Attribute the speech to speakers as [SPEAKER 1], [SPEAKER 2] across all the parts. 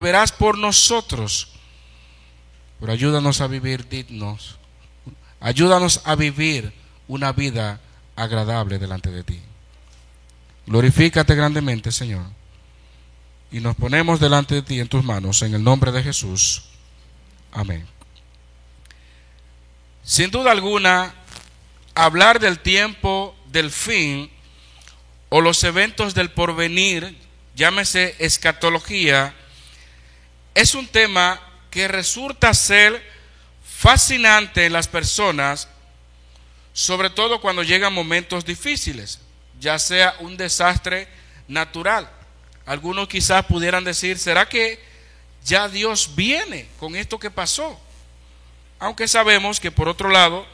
[SPEAKER 1] verás por nosotros. Pero ayúdanos a vivir dignos. Ayúdanos a vivir una vida agradable delante de ti. Glorifícate grandemente, Señor. Y nos ponemos delante de ti en tus manos, en el nombre de Jesús. Amén. Sin duda alguna, hablar del tiempo del fin o los eventos del porvenir, llámese escatología, es un tema que resulta ser fascinante en las personas, sobre todo cuando llegan momentos difíciles, ya sea un desastre natural. Algunos quizás pudieran decir, ¿será que ya Dios viene con esto que pasó? Aunque sabemos que por otro lado,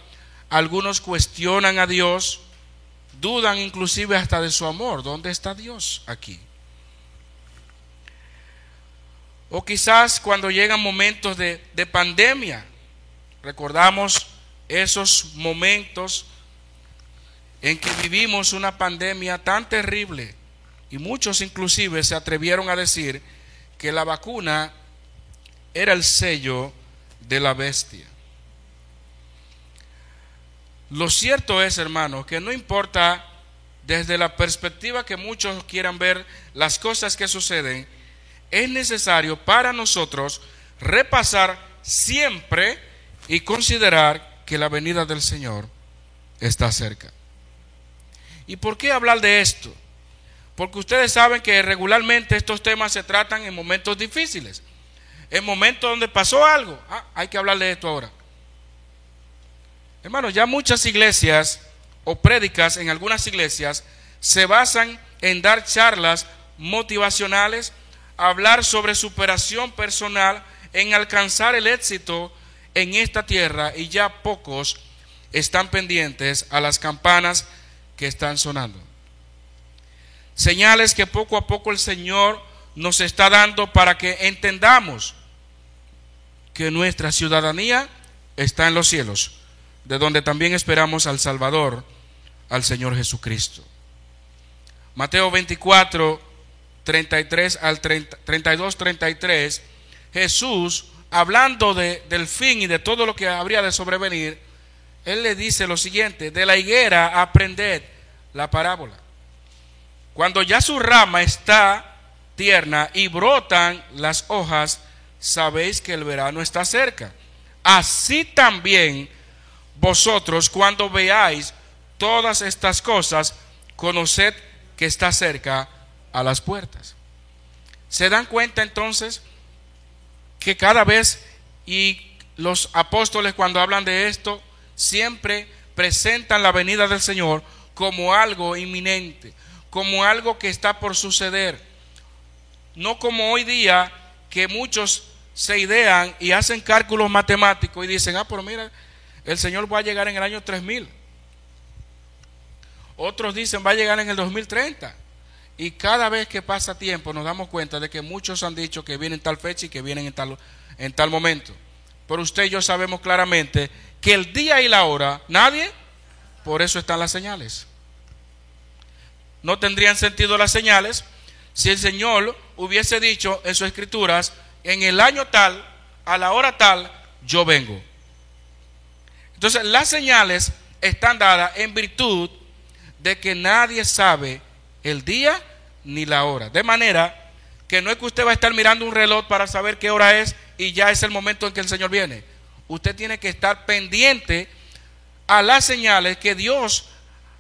[SPEAKER 1] algunos cuestionan a Dios, dudan inclusive hasta de su amor. ¿Dónde está Dios aquí? O quizás cuando llegan momentos de, de pandemia, recordamos esos momentos en que vivimos una pandemia tan terrible y muchos inclusive se atrevieron a decir que la vacuna era el sello de la bestia. Lo cierto es, hermano, que no importa desde la perspectiva que muchos quieran ver las cosas que suceden, es necesario para nosotros repasar siempre y considerar que la venida del Señor está cerca. ¿Y por qué hablar de esto? Porque ustedes saben que regularmente estos temas se tratan en momentos difíciles, en momentos donde pasó algo. Ah, hay que hablar de esto ahora. Hermanos, ya muchas iglesias o prédicas en algunas iglesias se basan en dar charlas motivacionales, hablar sobre superación personal, en alcanzar el éxito en esta tierra y ya pocos están pendientes a las campanas que están sonando. Señales que poco a poco el Señor nos está dando para que entendamos que nuestra ciudadanía está en los cielos de donde también esperamos al Salvador, al Señor Jesucristo. Mateo 24, 33 al 32, 33, Jesús, hablando de, del fin y de todo lo que habría de sobrevenir, Él le dice lo siguiente, de la higuera aprended la parábola. Cuando ya su rama está tierna y brotan las hojas, sabéis que el verano está cerca. Así también vosotros cuando veáis todas estas cosas, conoced que está cerca a las puertas. ¿Se dan cuenta entonces que cada vez y los apóstoles cuando hablan de esto siempre presentan la venida del Señor como algo inminente, como algo que está por suceder? No como hoy día que muchos se idean y hacen cálculos matemáticos y dicen, ah, pero mira, el Señor va a llegar en el año 3000. Otros dicen va a llegar en el 2030. Y cada vez que pasa tiempo nos damos cuenta de que muchos han dicho que vienen tal fecha y que vienen en tal, en tal momento. Pero usted y yo sabemos claramente que el día y la hora, nadie, por eso están las señales. No tendrían sentido las señales si el Señor hubiese dicho en sus escrituras, en el año tal, a la hora tal, yo vengo. Entonces las señales están dadas en virtud de que nadie sabe el día ni la hora. De manera que no es que usted va a estar mirando un reloj para saber qué hora es y ya es el momento en que el Señor viene. Usted tiene que estar pendiente a las señales que Dios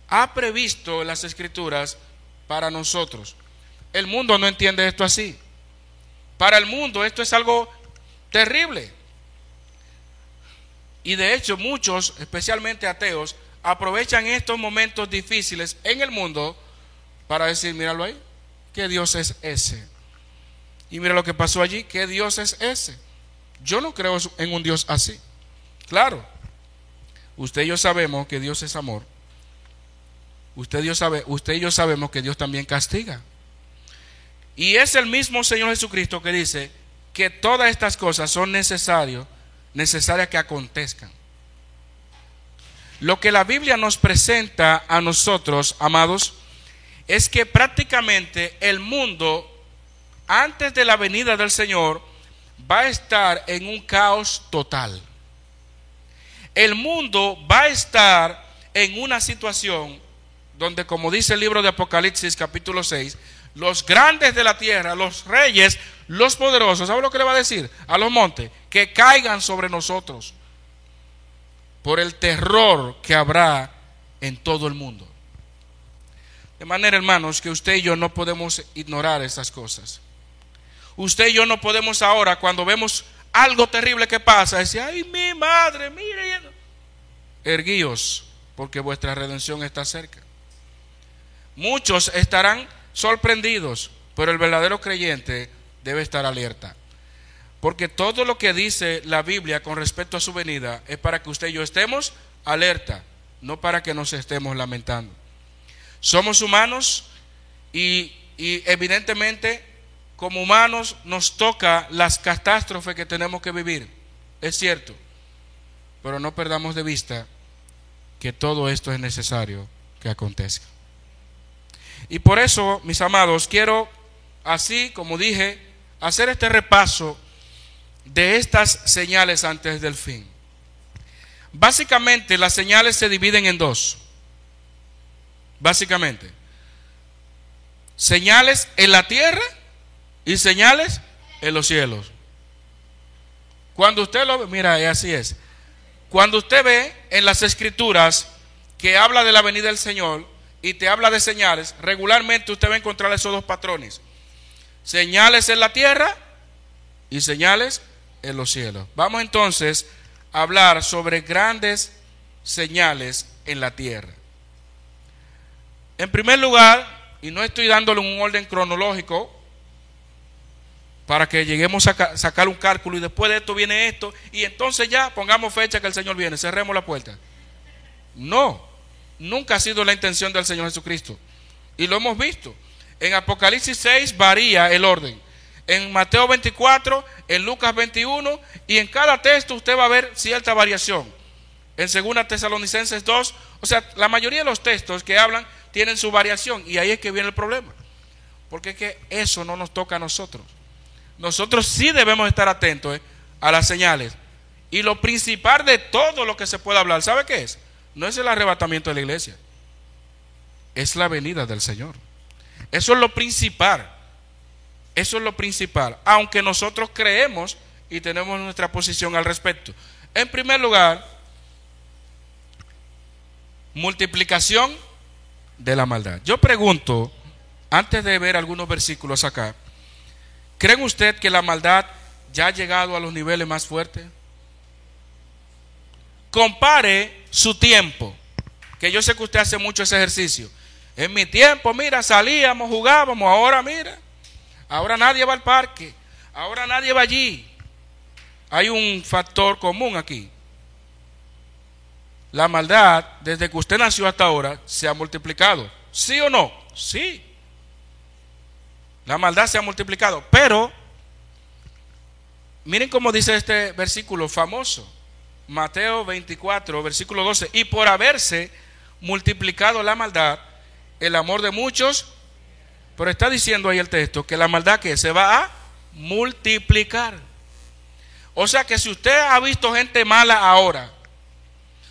[SPEAKER 1] ha previsto en las escrituras para nosotros. El mundo no entiende esto así. Para el mundo esto es algo terrible. Y de hecho muchos, especialmente ateos, aprovechan estos momentos difíciles en el mundo para decir, míralo ahí, ¿qué Dios es ese? Y mira lo que pasó allí, ¿qué Dios es ese? Yo no creo en un Dios así. Claro, usted y yo sabemos que Dios es amor. Usted y yo, sabe, yo sabemos que Dios también castiga. Y es el mismo Señor Jesucristo que dice que todas estas cosas son necesarias necesarias que acontezcan. Lo que la Biblia nos presenta a nosotros, amados, es que prácticamente el mundo antes de la venida del Señor, va a estar en un caos total. El mundo va a estar en una situación donde, como dice el libro de Apocalipsis capítulo 6, los grandes de la tierra, los reyes, los poderosos, ¿sabe lo que le va a decir a los montes? Que caigan sobre nosotros por el terror que habrá en todo el mundo. De manera, hermanos, que usted y yo no podemos ignorar esas cosas. Usted y yo no podemos ahora, cuando vemos algo terrible que pasa, decir, ay, mi madre, mire. Erguíos, porque vuestra redención está cerca. Muchos estarán sorprendidos, pero el verdadero creyente debe estar alerta. Porque todo lo que dice la Biblia con respecto a su venida es para que usted y yo estemos alerta, no para que nos estemos lamentando. Somos humanos y, evidentemente como humanos nos toca las catástrofes que tenemos que vivir. Es cierto. Pero no perdamos de vista que todo esto es necesario que acontezca. Y por eso, mis amados, quiero, así como dije, hacer este repaso de estas señales antes del fin. Básicamente las señales se dividen en dos. Básicamente. Señales en la tierra y señales en los cielos. Cuando usted lo ve, mira, así es. Cuando usted ve en las escrituras que habla de la venida del Señor y te habla de señales, regularmente usted va a encontrar esos dos patrones. Señales en la tierra y señales en los cielos. Vamos entonces a hablar sobre grandes señales en la tierra. En primer lugar, y no estoy dándole un orden cronológico, para que lleguemos a sacar un cálculo y después de esto viene esto y entonces ya pongamos fecha que el Señor viene, cerremos la puerta. No, nunca ha sido la intención del Señor Jesucristo. Y lo hemos visto. En Apocalipsis 6 varía el orden. En Mateo 24, en Lucas 21 y en cada texto usted va a ver cierta variación. En 2 Tesalonicenses 2, o sea, la mayoría de los textos que hablan tienen su variación y ahí es que viene el problema. Porque es que eso no nos toca a nosotros nosotros sí debemos estar atentos eh, a las señales. Y lo principal de todo lo que se puede hablar, ¿sabe qué es? No es el arrebatamiento de la iglesia, es la venida del Señor. Eso es lo principal. Eso es lo principal. Aunque nosotros creemos y tenemos nuestra posición al respecto. En primer lugar, multiplicación de la maldad. Yo pregunto, antes de ver algunos versículos acá, ¿Creen usted que la maldad ya ha llegado a los niveles más fuertes? Compare su tiempo, que yo sé que usted hace mucho ese ejercicio. En mi tiempo, mira, salíamos, jugábamos, ahora mira, ahora nadie va al parque, ahora nadie va allí. Hay un factor común aquí. La maldad, desde que usted nació hasta ahora, se ha multiplicado. ¿Sí o no? Sí. La maldad se ha multiplicado. Pero, miren cómo dice este versículo famoso. Mateo 24, versículo 12. Y por haberse multiplicado la maldad, el amor de muchos, pero está diciendo ahí el texto que la maldad que se va a multiplicar. O sea que si usted ha visto gente mala ahora,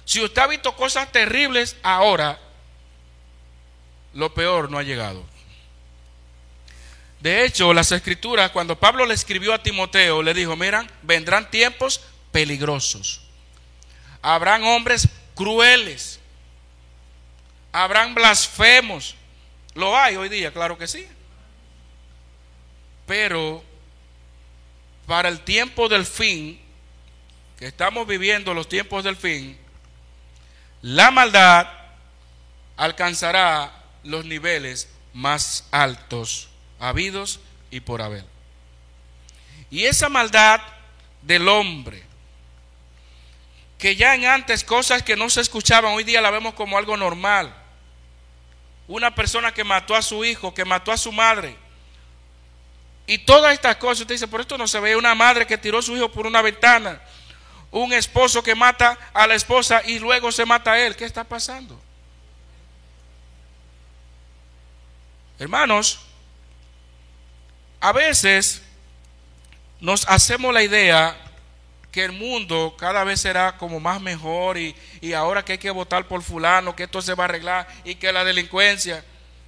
[SPEAKER 1] si usted ha visto cosas terribles ahora, lo peor no ha llegado. De hecho, las escrituras, cuando Pablo le escribió a Timoteo, le dijo, miran, vendrán tiempos peligrosos. Habrán hombres crueles. Habrán blasfemos. Lo hay hoy día, claro que sí. Pero para el tiempo del fin, que estamos viviendo los tiempos del fin, la maldad alcanzará los niveles más altos habidos y por haber. Y esa maldad del hombre, que ya en antes cosas que no se escuchaban, hoy día la vemos como algo normal. Una persona que mató a su hijo, que mató a su madre. Y todas estas cosas, usted dice, por esto no se ve una madre que tiró a su hijo por una ventana, un esposo que mata a la esposa y luego se mata a él. ¿Qué está pasando? Hermanos, A veces nos hacemos la idea que el mundo cada vez será como más mejor y, y, ahora que hay que votar por fulano, que esto se va a arreglar y que la delincuencia,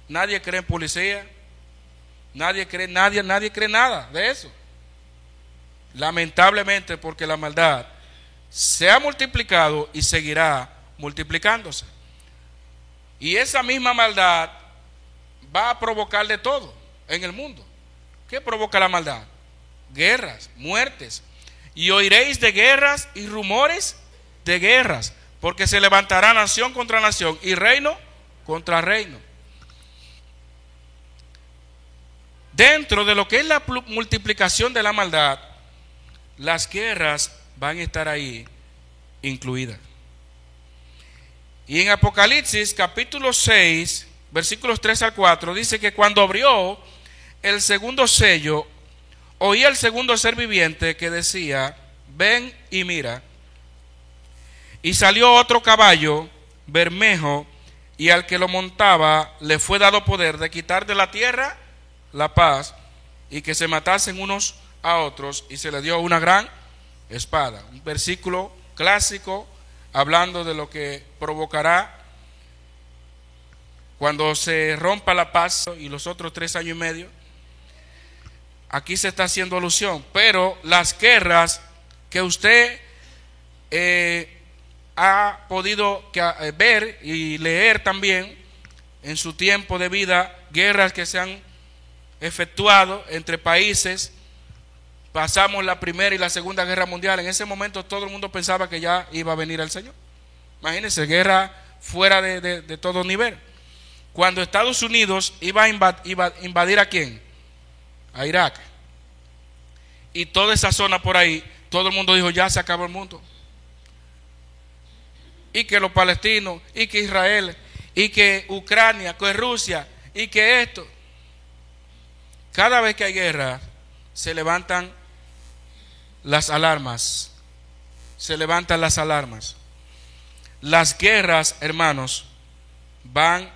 [SPEAKER 1] nadie cree en policía, nadie cree, nadie, nadie cree nada de eso. Lamentablemente porque la maldad se ha multiplicado y seguirá multiplicándose. Y esa misma maldad va a provocar de todo en el mundo. ¿Qué provoca la maldad? Guerras, muertes. Y oiréis de guerras y rumores de guerras, porque se levantará nación contra nación y reino contra reino. Dentro de lo que es la multiplicación de la maldad, las guerras van a estar ahí incluidas. Y en Apocalipsis capítulo 6, versículos 3 al 4, dice que cuando abrió el segundo sello, oí el segundo ser viviente que decía, ven y mira. Y salió otro caballo, bermejo, y al que lo montaba le fue dado poder de quitar de la tierra la paz y que se matasen unos a otros, y se le dio una gran espada. Un versículo clásico hablando de lo que provocará cuando se rompa la paz y los otros tres años y medio. Aquí se está haciendo alusión, pero las guerras que usted eh, ha podido eh, ver y leer también en su tiempo de vida, guerras que se han efectuado entre países, pasamos la primera y la segunda guerra mundial, en ese momento todo el mundo pensaba que ya iba a venir el Señor. Imagínense, guerra fuera de, todo nivel. Cuando Estados Unidos iba a, invadir a quién? A Irak. Y toda esa zona por ahí, todo el mundo dijo, ya se acabó el mundo. Y que los palestinos, y que Israel, y que Ucrania, que Rusia, y que esto. Cada vez que hay guerra, se levantan las alarmas. Se levantan las alarmas. Las guerras, hermanos, van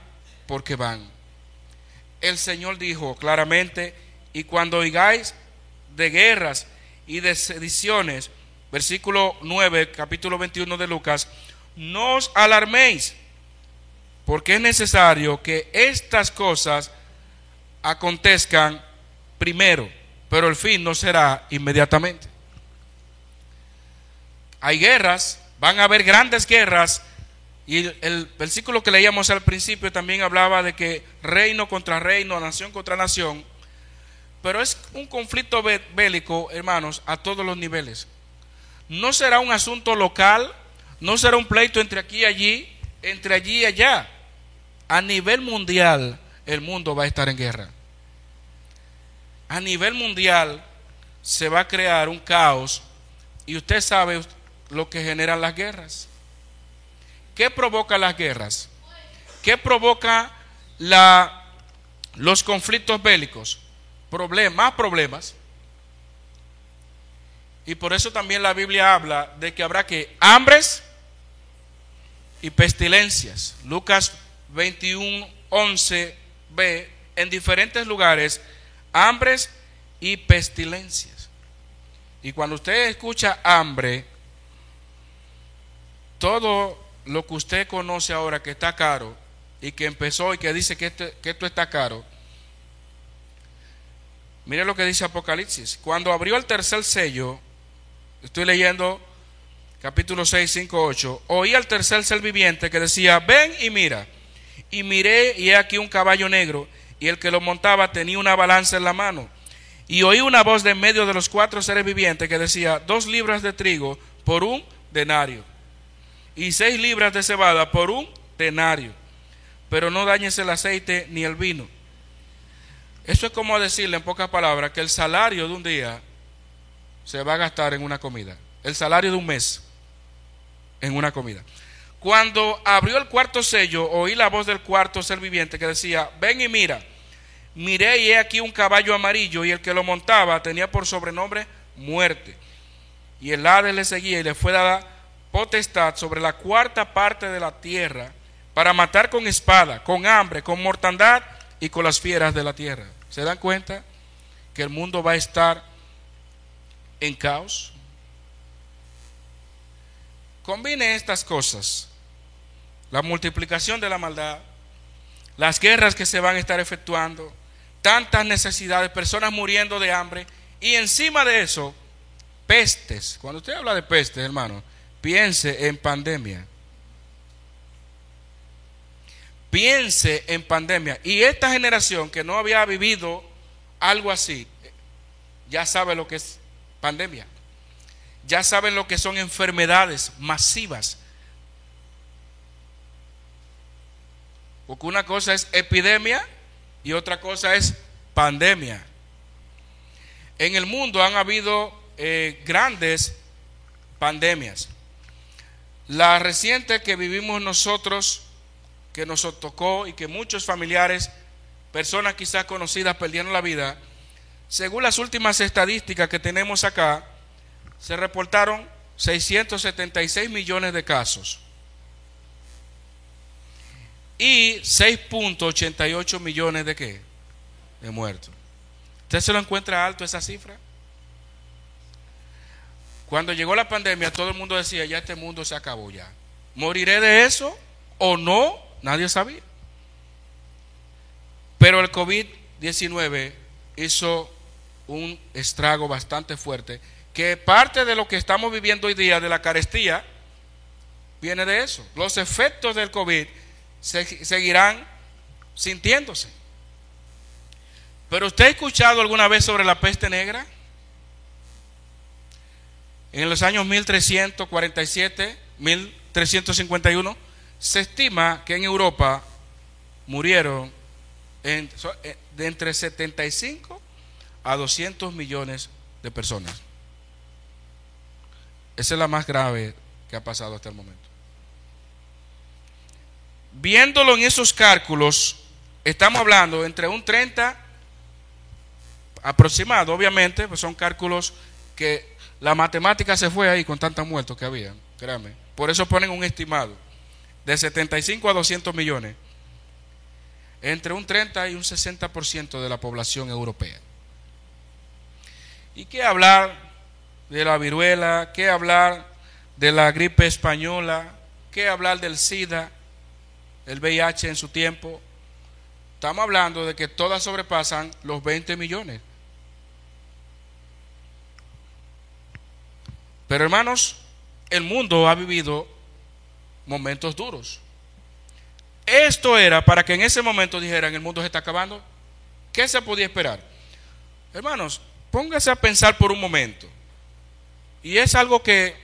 [SPEAKER 1] porque van. El Señor dijo claramente, y cuando oigáis de guerras y de sediciones, versículo 9, capítulo 21 de Lucas, no os alarméis, porque es necesario que estas cosas acontezcan primero, pero el fin no será inmediatamente hay guerras, van a haber grandes guerras. Y el versículo que leíamos al principio también hablaba de que reino contra reino, nación contra nación. Pero es un conflicto bélico, hermanos, a todos los niveles. No será un asunto local, no será un pleito entre aquí y allí, entre allí y allá. A nivel mundial, el mundo va a estar en guerra. A nivel mundial se va a crear un caos. Y usted sabe, lo que generan las guerras. ¿Qué provoca las guerras? ¿Qué provoca la, los conflictos bélicos? Problemas, más problemas. Y por eso también la Biblia habla de que habrá que hambres y pestilencias. Lucas 21, 11 b en diferentes lugares, hambres y pestilencias. Y cuando usted escucha hambre, todo lo que usted conoce ahora que está caro y que empezó y que dice que, este, que esto está caro, mire lo que dice Apocalipsis. Cuando abrió el tercer sello, estoy leyendo capítulo 6, 5, 8, oí al tercer ser viviente que decía, ven y mira. Y miré y he aquí un caballo negro y el que lo montaba tenía una balanza en la mano. Y oí una voz de en medio de los cuatro seres vivientes que decía, dos libras de trigo por un denario y seis libras de cebada por un denario, pero no dañes el aceite ni el vino. Eso es como decirle en pocas palabras que el salario de un día se va a gastar en una comida, el salario de un mes en una comida. Cuando abrió el cuarto sello, oí la voz del cuarto ser viviente que decía, ven y mira, miré y he aquí un caballo amarillo y el que lo montaba tenía por sobrenombre muerte. Y el Hades le seguía y le fue dada potestad sobre la cuarta parte de la tierra para matar con espada, con hambre, con mortandad y con las fieras de la tierra. ¿Se dan cuenta? que el mundo va a estar en caos? Combine estas cosas, la multiplicación de la maldad, las guerras que se van a estar efectuando, tantas necesidades, personas muriendo de hambre, y encima de eso, pestes. Cuando usted habla de pestes, hermano, piense en pandemia. Piense en pandemia. Y esta generación que no había vivido algo así, ya sabe lo que es pandemia. Ya saben lo que son enfermedades masivas. Porque una cosa es epidemia y otra cosa es pandemia. En el mundo han habido eh, grandes pandemias. La reciente que vivimos nosotros, que nos tocó y que muchos familiares, personas quizás conocidas, perdieron la vida, según las últimas estadísticas que tenemos acá, se reportaron 676 millones de casos y 6.88 millones de qué? De muertos. ¿Usted se lo encuentra alto esa cifra? Cuando llegó la pandemia, todo el mundo decía, ya este mundo se acabó ya. ¿Moriré de eso o no? Nadie sabía. Pero el COVID-19 hizo un estrago bastante fuerte, que parte de lo que estamos viviendo hoy día, de la carestía, viene de eso. Los efectos del COVID seguirán sintiéndose. Pero usted ha escuchado alguna vez sobre la peste negra? En los años 1347, 1351, se estima que en Europa murieron eh, de entre 75 a 200 millones de personas. Esa es la más grave que ha pasado hasta el momento. Viéndolo en esos cálculos, estamos hablando entre un 30 aproximado, obviamente, pues son cálculos que la matemática se fue ahí con tantos muertos que había, créanme. Por eso ponen un estimado de 75 a 200 millones, entre un 30 y un 60% de la población europea. ¿Y qué hablar de la viruela? ¿Qué hablar de la gripe española? ¿Qué hablar del SIDA? El VIH en su tiempo. Estamos hablando de que todas sobrepasan los 20 millones. Pero hermanos, el mundo ha vivido momentos duros. Esto era para que en ese momento dijeran, el mundo se está acabando. ¿Qué se podía esperar? Hermanos, póngase a pensar por un momento. Y es algo que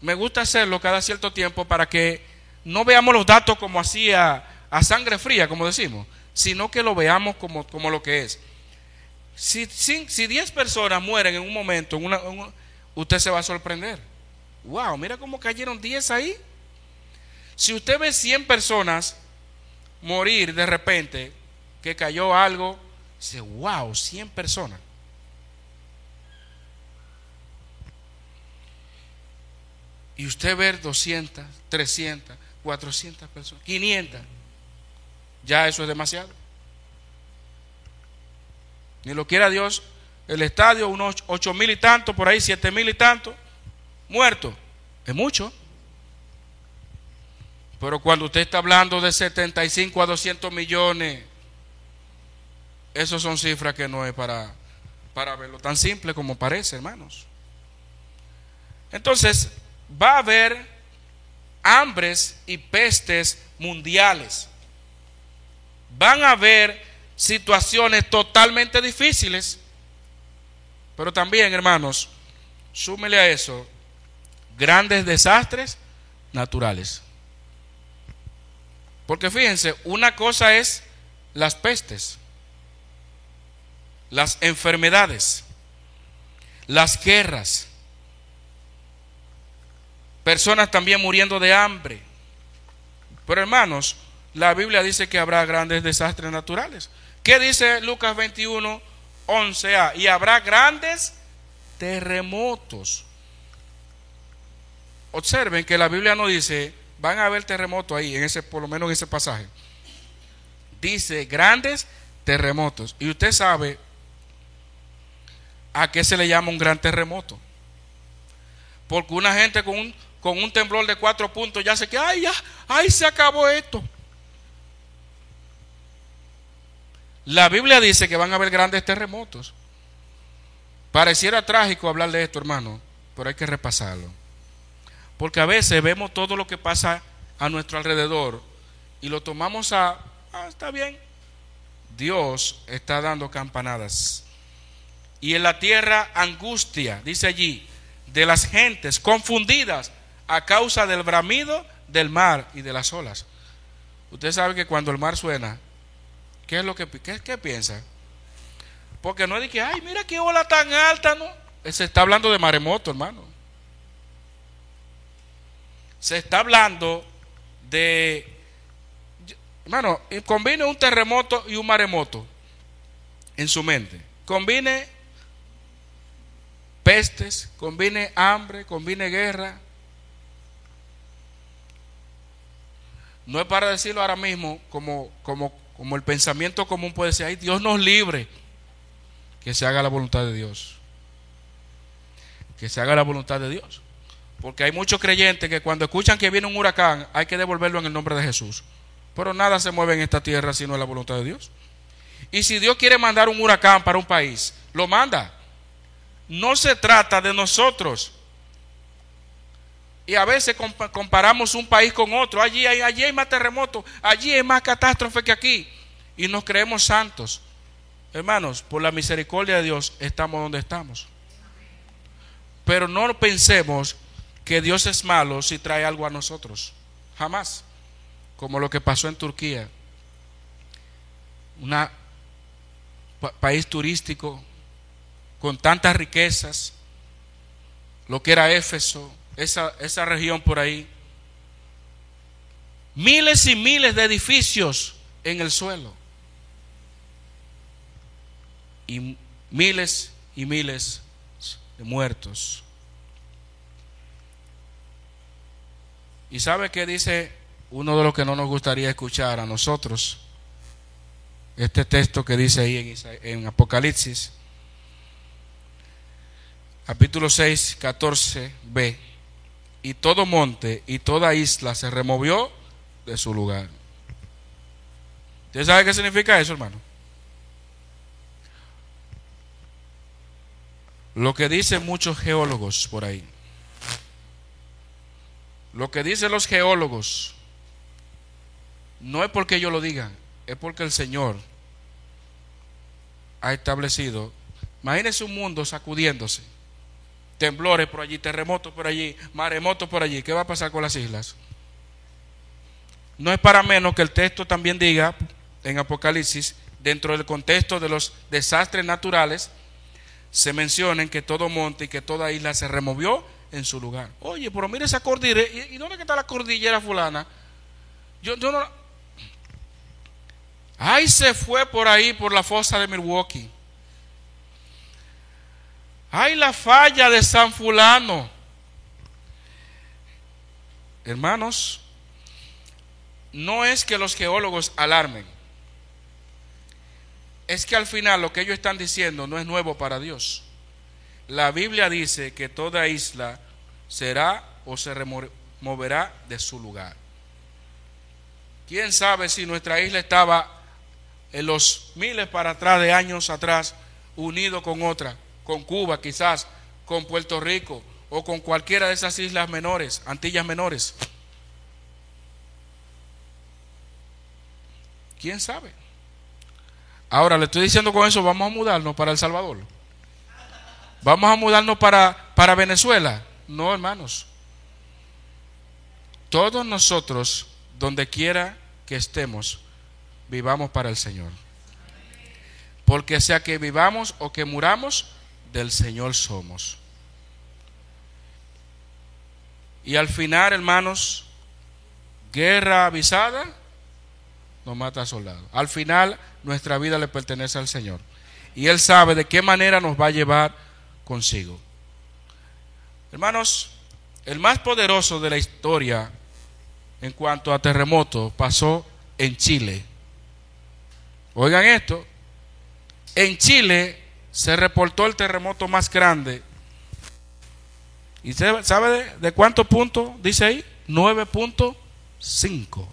[SPEAKER 1] me gusta hacerlo cada cierto tiempo para que no veamos los datos como así a, sangre fría, como decimos, sino que lo veamos como, como lo que es. Si 10 personas mueren en un momento, usted se va a sorprender. Wow, mira cómo cayeron 10 ahí. Si usted ve 100 personas morir de repente, que cayó algo, dice, wow, 100 personas. y usted ver 200, 300, 400 personas, 500, ya eso es demasiado. Ni lo quiera Dios, el estadio, unos 8 mil y tanto, por ahí 7 mil y tanto, muertos, es mucho. Pero cuando usted está hablando de 75 a 200 millones, esas son cifras que no es para, para verlo tan simple como parece, hermanos. Entonces, va a haber hambres y pestes mundiales. Van a haber situaciones totalmente difíciles. Pero también, hermanos, súmele a eso grandes desastres naturales. Porque fíjense, una cosa es las pestes, las enfermedades, las guerras, personas también muriendo de hambre. Pero hermanos, la Biblia dice que habrá grandes desastres naturales. ¿Qué dice Lucas 21, 11a? Y habrá grandes terremotos. Observen que la Biblia no dice, van a haber terremotos ahí, en ese, por lo menos en ese pasaje. Dice grandes terremotos. Y usted sabe ¿a qué se le llama un gran terremoto? Porque una gente con un, con un temblor de cuatro puntos ya se que, ay, ya, ay, se acabó esto. La Biblia dice que van a haber grandes terremotos. Pareciera trágico hablar de esto, hermano, pero hay que repasarlo. Porque a veces vemos todo lo que pasa a nuestro alrededor y lo tomamos a, ah, está bien. Dios está dando campanadas. Y en la tierra angustia, dice allí, de las gentes confundidas a causa del bramido del mar y de las olas. Usted sabe que cuando el mar suena, ¿qué es lo que qué, piensa? Porque no es de que, ay, mira qué ola tan alta, ¿no? Se está hablando de maremoto, hermano. Se está hablando de, hermano, combine un terremoto y un maremoto en su mente. Combine pestes, combine hambre, combine guerra. No es para decirlo ahora mismo como, como, como el pensamiento común puede ser, ay, Dios nos libre, que se haga la voluntad de Dios. Que se haga la voluntad de Dios. Porque hay muchos creyentes que cuando escuchan que viene un huracán hay que devolverlo en el nombre de Jesús. Pero nada se mueve en esta tierra sino la voluntad de Dios. Y si Dios quiere mandar un huracán para un país, lo manda. No se trata de nosotros. Y a veces comparamos un país con otro. Allí hay, allí hay más terremotos, allí hay más catástrofe que aquí. Y nos creemos santos. Hermanos, por la misericordia de Dios estamos donde estamos. Pero no pensemos que Dios es malo si trae algo a nosotros. Jamás. Como lo que pasó en Turquía. Un país turístico con tantas riquezas. Lo que era Éfeso, esa, esa región por ahí. Miles y miles de edificios en el suelo. Y miles y miles de muertos. ¿Y sabe qué dice uno de los que no nos gustaría escuchar a nosotros? Este texto que dice ahí en, en Apocalipsis, capítulo 6, 14b. Y todo monte y toda isla se removió de su lugar. ¿Usted sabe qué significa eso, hermano? Lo que dicen muchos geólogos por ahí. Lo que dicen los geólogos no es porque ellos lo digan, es porque el Señor ha establecido. Imagínense un mundo sacudiéndose. Temblores por allí, terremotos por allí, maremotos por allí. ¿Qué va a pasar con las islas? No es para menos que el texto también diga en Apocalipsis, dentro del contexto de los desastres naturales, se mencionen que todo monte y que toda isla se removió en su lugar. Oye, pero mire esa cordillera. ¿Y, dónde está la cordillera fulana? Yo, yo no. Ay, se fue por ahí, por la fosa de Milwaukee. Ay, la falla de San Fulano. Hermanos, no es que los geólogos alarmen. Es que al final lo que ellos están diciendo no es nuevo para Dios. La Biblia dice que toda isla será o se removerá de su lugar. ¿Quién sabe si nuestra isla estaba en los miles para atrás de años atrás unido con otra, con Cuba quizás, con Puerto Rico o con cualquiera de esas islas menores, Antillas menores? ¿Quién sabe? Ahora le estoy diciendo con eso, vamos a mudarnos para El Salvador. Vamos a mudarnos para, para Venezuela. No, hermanos. Todos nosotros, donde quiera que estemos, vivamos para el Señor. Porque sea que vivamos o que muramos, del Señor somos. Y al final, hermanos, guerra avisada no mata a soldados. Al final, nuestra vida le pertenece al Señor. Y Él sabe de qué manera nos va a llevar consigo. Hermanos, el más poderoso de la historia en cuanto a terremotos pasó en Chile. Oigan esto, en Chile se reportó el terremoto más grande. ¿Y sabe de, de cuánto punto dice ahí? 9.5.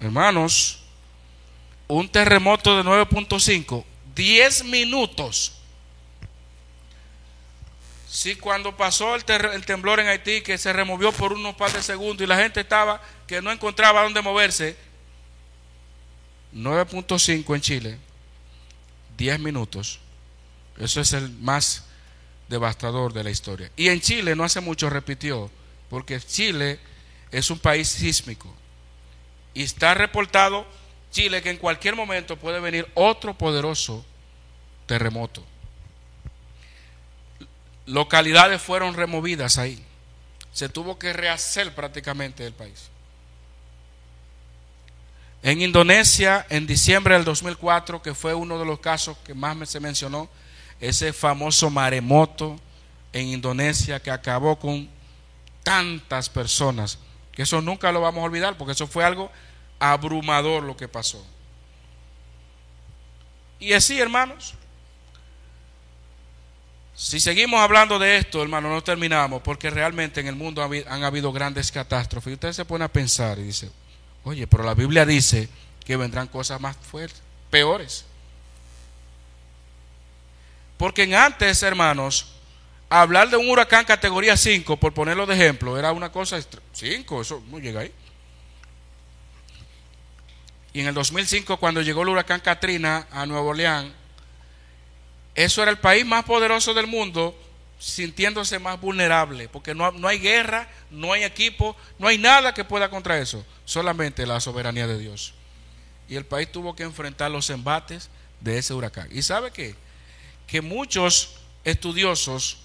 [SPEAKER 1] Hermanos, un terremoto de 9.5, 10 minutos. Si cuando pasó el, el, temblor en Haití, que se removió por unos par de segundos y la gente estaba que no encontraba dónde moverse, 9.5 en Chile, 10 minutos. Eso es el más devastador de la historia. Y en Chile no hace mucho repitió, porque Chile es un país sísmico. Y está reportado Chile que en cualquier momento puede venir otro poderoso terremoto. Localidades fueron removidas ahí. Se tuvo que rehacer prácticamente el país. En Indonesia, en diciembre del 2004, que fue uno de los casos que más se mencionó, ese famoso maremoto en Indonesia que acabó con tantas personas, que eso nunca lo vamos a olvidar, porque eso fue algo abrumador lo que pasó. Y así, hermanos, si seguimos hablando de esto, hermano, no terminamos, porque realmente en el mundo han habido grandes catástrofes. Y usted se pone a pensar y dice, oye, pero la Biblia dice que vendrán cosas más fuertes, peores. Porque antes, hermanos, hablar de un huracán categoría 5, por ponerlo de ejemplo, era una cosa, 5, eso no llega ahí. Y en el 2005, cuando llegó el huracán Katrina a Nuevo Orleans, eso era el país más poderoso del mundo, sintiéndose más vulnerable, porque no, no, hay guerra, no hay equipo, no hay nada que pueda contra eso, solamente la soberanía de Dios. Y el país tuvo que enfrentar los embates de ese huracán. ¿Y sabe qué? Que muchos estudiosos